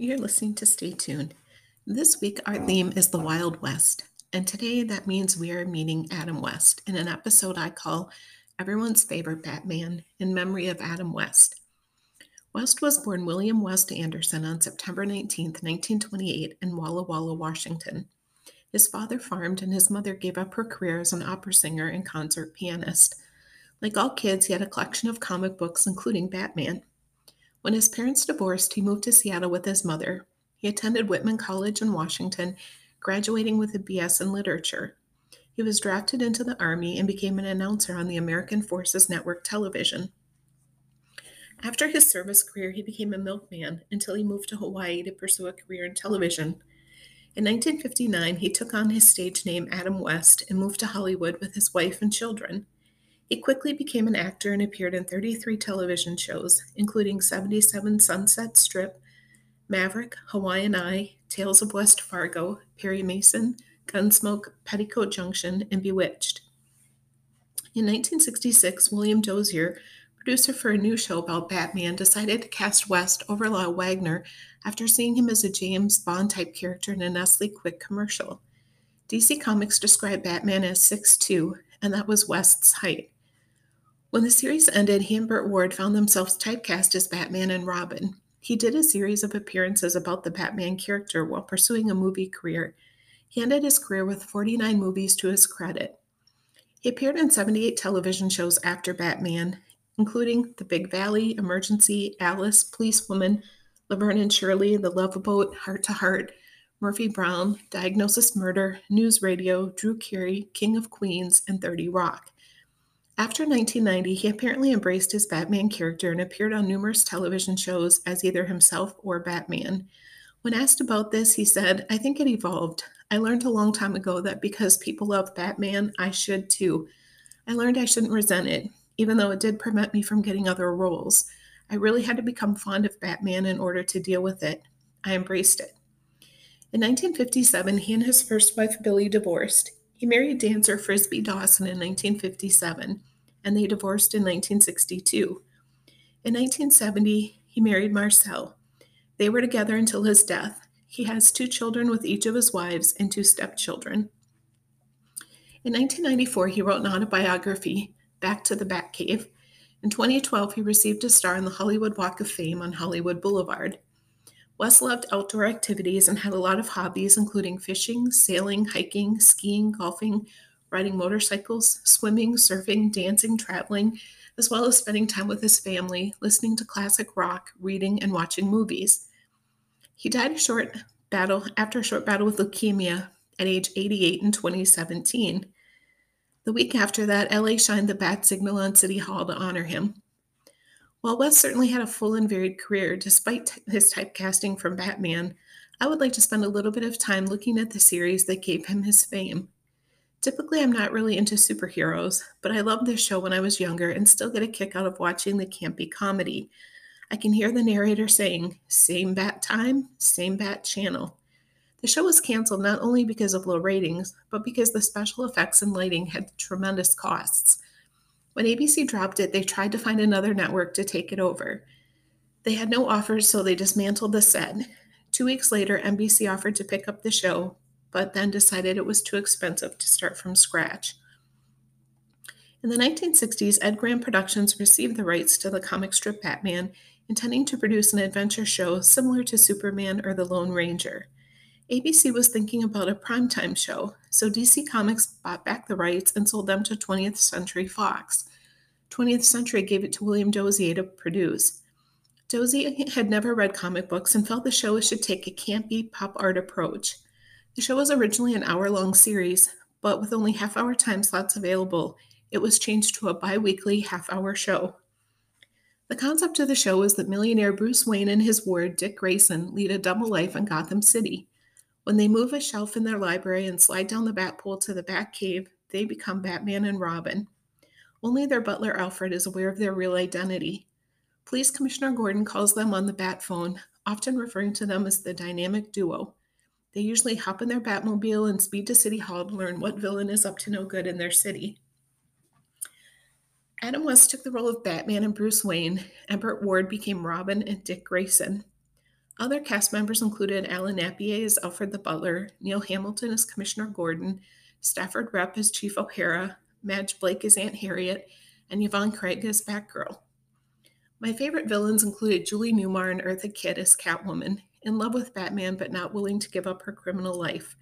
You're listening to Stay Tuned. This week, our theme is the Wild West, and today that means we are meeting Adam West in an episode I call Everyone's Favorite Batman in memory of Adam West. West was born William West Anderson on September 19, 1928, in Walla Walla, Washington. His father farmed, and his mother gave up her career as an opera singer and concert pianist. Like all kids, he had a collection of comic books, including Batman. When his parents divorced, he moved to Seattle with his mother. He attended Whitman College in Washington, graduating with a BS in literature. He was drafted into the Army and became an announcer on the American Forces Network television. After his service career, he became a milkman until he moved to Hawaii to pursue a career in television. In 1959, he took on his stage name Adam West and moved to Hollywood with his wife and children. He quickly became an actor and appeared in 33 television shows, including 77 Sunset Strip, Maverick, Hawaiian Eye, Tales of Wells Fargo, Perry Mason, Gunsmoke, Petticoat Junction, and Bewitched. In 1966, William Dozier, producer for a new show about Batman, decided to cast West over Lyle Waggoner after seeing him as a James Bond type character in a Nestle Quik commercial. DC Comics described Batman as 6'2, and that was West's height. When the series ended, he and Burt Ward found themselves typecast as Batman and Robin. He did a series of appearances about the Batman character while pursuing a movie career. He ended his career with 49 movies to his credit. He appeared in 78 television shows after Batman, including The Big Valley, Emergency, Alice, Policewoman, Laverne and Shirley, The Love Boat, Heart to Heart, Murphy Brown, Diagnosis Murder, News Radio, Drew Carey, King of Queens, and 30 Rock. After 1990, he apparently embraced his Batman character and appeared on numerous television shows as either himself or Batman. When asked about this, he said, I think it evolved. I learned a long time ago that because people love Batman, I should too. I learned I shouldn't resent it, even though it did prevent me from getting other roles. I really had to become fond of Batman in order to deal with it. I embraced it. In 1957, he and his first wife, Billy divorced. He married dancer Frisbie Dawson in 1957, and they divorced in 1962. In 1970, he married Marcel. They were together until his death. He has two children with each of his wives and two stepchildren. In 1994, he wrote an autobiography, Back to the Batcave. In 2012, he received a star on the Hollywood Walk of Fame on Hollywood Boulevard. Wes loved outdoor activities and had a lot of hobbies, including fishing, sailing, hiking, skiing, golfing, riding motorcycles, swimming, surfing, dancing, traveling, as well as spending time with his family, listening to classic rock, reading, and watching movies. He died a short battle after a short battle with leukemia at age 88 in 2017. The week after that, LA shined the bat signal on City Hall to honor him. While West certainly had a full and varied career, despite his typecasting from Batman, I would like to spend a little bit of time looking at the series that gave him his fame. Typically, I'm not really into superheroes, but I loved this show when I was younger and still get a kick out of watching the campy comedy. I can hear the narrator saying, Same bat time, same bat channel. The show was canceled not only because of low ratings, but because the special effects and lighting had tremendous costs. When ABC dropped it, they tried to find another network to take it over. They had no offers, so they dismantled the set. Two weeks later, NBC offered to pick up the show, but then decided it was too expensive to start from scratch. In the 1960s, Ed Graham Productions received the rights to the comic strip Batman, intending to produce an adventure show similar to Superman or The Lone Ranger. ABC was thinking about a primetime show, so DC Comics bought back the rights and sold them to 20th Century Fox. 20th Century gave it to William Dozier to produce. Dozier had never read comic books and felt the show should take a campy pop art approach. The show was originally an hour long series, but with only half hour time slots available, it was changed to a bi weekly half hour show. The concept of the show is that millionaire Bruce Wayne and his ward, Dick Grayson, lead a double life in Gotham City. When they move a shelf in their library and slide down the bat pole to the bat cave, they become Batman and Robin. Only their butler Alfred is aware of their real identity. Police Commissioner Gordon calls them on the bat phone, often referring to them as the dynamic duo. They usually hop in their Batmobile and speed to City Hall to learn what villain is up to no good in their city. Adam West took the role of Batman and Bruce Wayne, and Burt Ward became Robin and Dick Grayson. Other cast members included Alan Napier as Alfred the Butler, Neil Hamilton as Commissioner Gordon, Stafford Repp as Chief O'Hara, Madge Blake as Aunt Harriet, and Yvonne Craig as Batgirl. My favorite villains included Julie Newmar and Eartha Kitt as Catwoman, in love with Batman but not willing to give up her criminal life.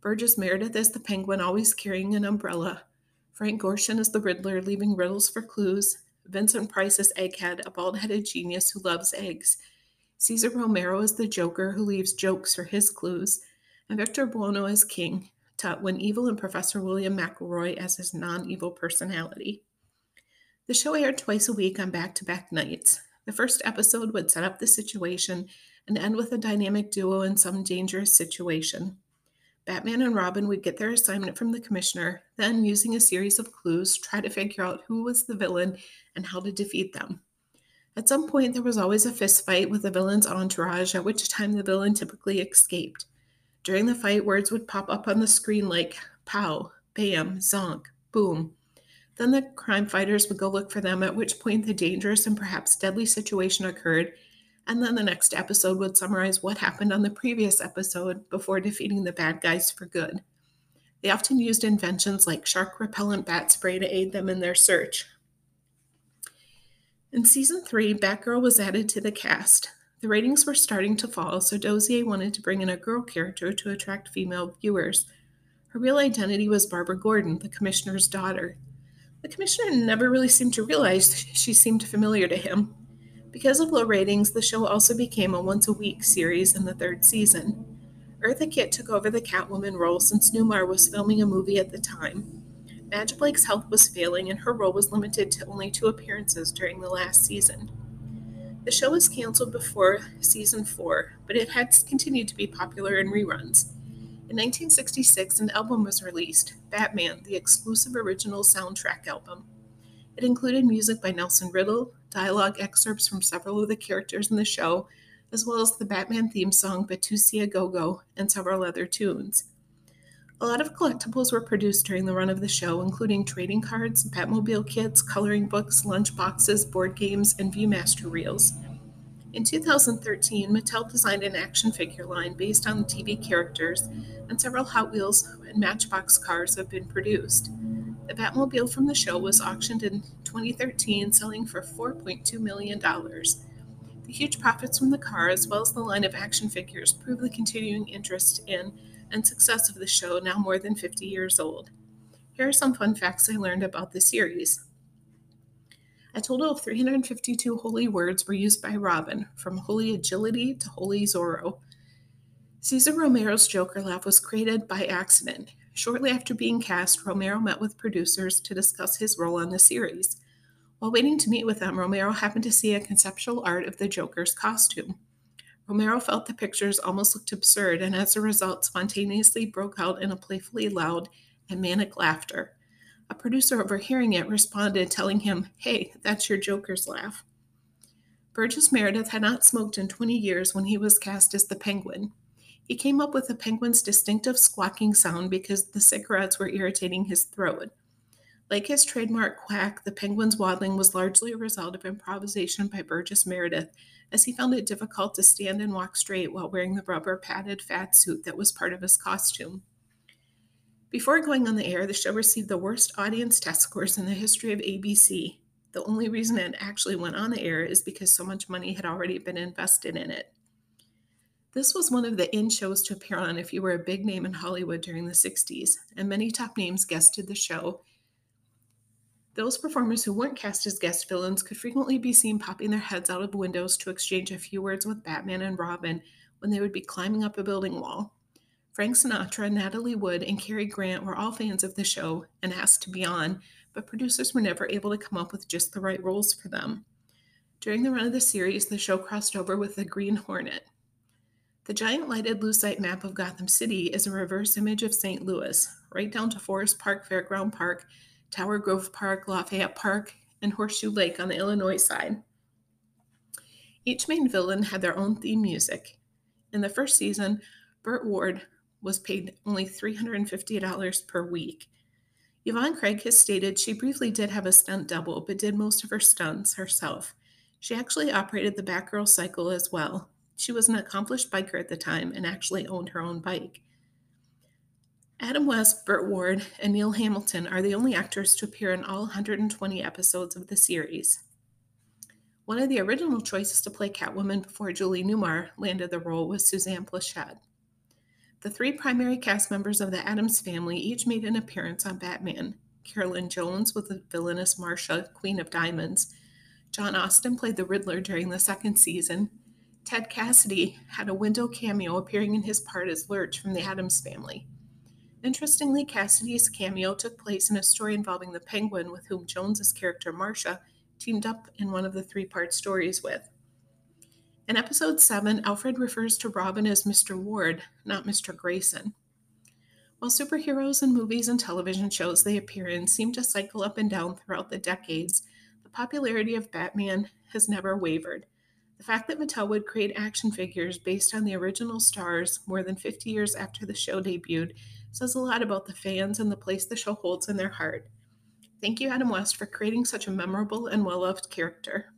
Burgess Meredith as the Penguin, always carrying an umbrella. Frank Gorshin as the Riddler, leaving riddles for clues. Vincent Price as Egghead, a bald headed genius who loves eggs. Cesar Romero as the Joker, who leaves jokes for his clues. And Victor Buono as King, Tut when Evil and Professor William McElroy as his non evil personality. The show aired twice a week on back to back nights. The first episode would set up the situation and end with a dynamic duo in some dangerous situation. Batman and Robin would get their assignment from the commissioner, then, using a series of clues, try to figure out who was the villain and how to defeat them. At some point, there was always a fist fight with the villain's entourage, at which time the villain typically escaped. During the fight, words would pop up on the screen like pow, bam, zonk, boom, then the crime fighters would go look for them, at which point the dangerous and perhaps deadly situation occurred. And then the next episode would summarize what happened on the previous episode before defeating the bad guys for good. They often used inventions like shark repellent bat spray to aid them in their search. In season three, Batgirl was added to the cast. The ratings were starting to fall, so Dozier wanted to bring in a girl character to attract female viewers. Her real identity was Barbara Gordon, the commissioner's daughter. The commissioner never really seemed to realize she seemed familiar to him. Because of low ratings, the show also became a once a week series in the third season. Eartha Kitt took over the Catwoman role since Newmar was filming a movie at the time. Madge Blake's health was failing, and her role was limited to only two appearances during the last season. The show was canceled before season four, but it had continued to be popular in reruns. In 1966, an album was released, Batman, the exclusive original soundtrack album. It included music by Nelson Riddle, dialogue excerpts from several of the characters in the show, as well as the Batman theme song Batusi a Go Go and several other tunes. A lot of collectibles were produced during the run of the show, including trading cards, Batmobile kits, coloring books, lunch boxes, board games, and Viewmaster reels. In 2013, Mattel designed an action figure line based on the TV characters, and several Hot Wheels and Matchbox cars have been produced. The Batmobile from the show was auctioned in 2013, selling for $4.2 million. The huge profits from the car, as well as the line of action figures, prove the continuing interest in and success of the show, now more than 50 years old. Here are some fun facts I learned about the series. A total of 352 holy words were used by Robin, from holy agility to holy Zorro. Cesar Romero's Joker laugh was created by accident. Shortly after being cast, Romero met with producers to discuss his role on the series. While waiting to meet with them, Romero happened to see a conceptual art of the Joker's costume. Romero felt the pictures almost looked absurd and as a result spontaneously broke out in a playfully loud and manic laughter. A producer overhearing it responded, telling him, Hey, that's your Joker's laugh. Burgess Meredith had not smoked in 20 years when he was cast as the Penguin. He came up with the penguin's distinctive squawking sound because the cigarettes were irritating his throat. Like his trademark quack, the penguin's waddling was largely a result of improvisation by Burgess Meredith, as he found it difficult to stand and walk straight while wearing the rubber padded fat suit that was part of his costume. Before going on the air, the show received the worst audience test scores in the history of ABC. The only reason it actually went on the air is because so much money had already been invested in it. This was one of the in shows to appear on if you were a big name in Hollywood during the 60s, and many top names guested the show. Those performers who weren't cast as guest villains could frequently be seen popping their heads out of windows to exchange a few words with Batman and Robin when they would be climbing up a building wall. Frank Sinatra, Natalie Wood, and Cary Grant were all fans of the show and asked to be on, but producers were never able to come up with just the right roles for them. During the run of the series, the show crossed over with the Green Hornet. The giant lighted lucite map of Gotham City is a reverse image of St. Louis, right down to Forest Park Fairground Park, Tower Grove Park, Lafayette Park, and Horseshoe Lake on the Illinois side. Each main villain had their own theme music. In the first season, Burt Ward was paid only $350 per week. Yvonne Craig has stated she briefly did have a stunt double, but did most of her stunts herself. She actually operated the Batgirl cycle as well. She was an accomplished biker at the time and actually owned her own bike. Adam West, Burt Ward, and Neil Hamilton are the only actors to appear in all 120 episodes of the series. One of the original choices to play Catwoman before Julie Newmar landed the role was Suzanne Pleshette. The three primary cast members of the Addams family each made an appearance on Batman. Carolyn Jones was the villainous Marcia, Queen of Diamonds. John Astin played the Riddler during the second season. Ted Cassidy had a window cameo appearing in his part as Lurch from the Addams family. Interestingly, Cassidy's cameo took place in a story involving the Penguin with whom Jones's character Marcia teamed up in one of the three-part stories with. In episode 7, Alfred refers to Robin as Mr. Ward, not Mr. Grayson. While superheroes in movies and television shows they appear in seem to cycle up and down throughout the decades, the popularity of Batman has never wavered. The fact that Mattel would create action figures based on the original stars more than 50 years after the show debuted says a lot about the fans and the place the show holds in their heart. Thank you, Adam West, for creating such a memorable and well loved character.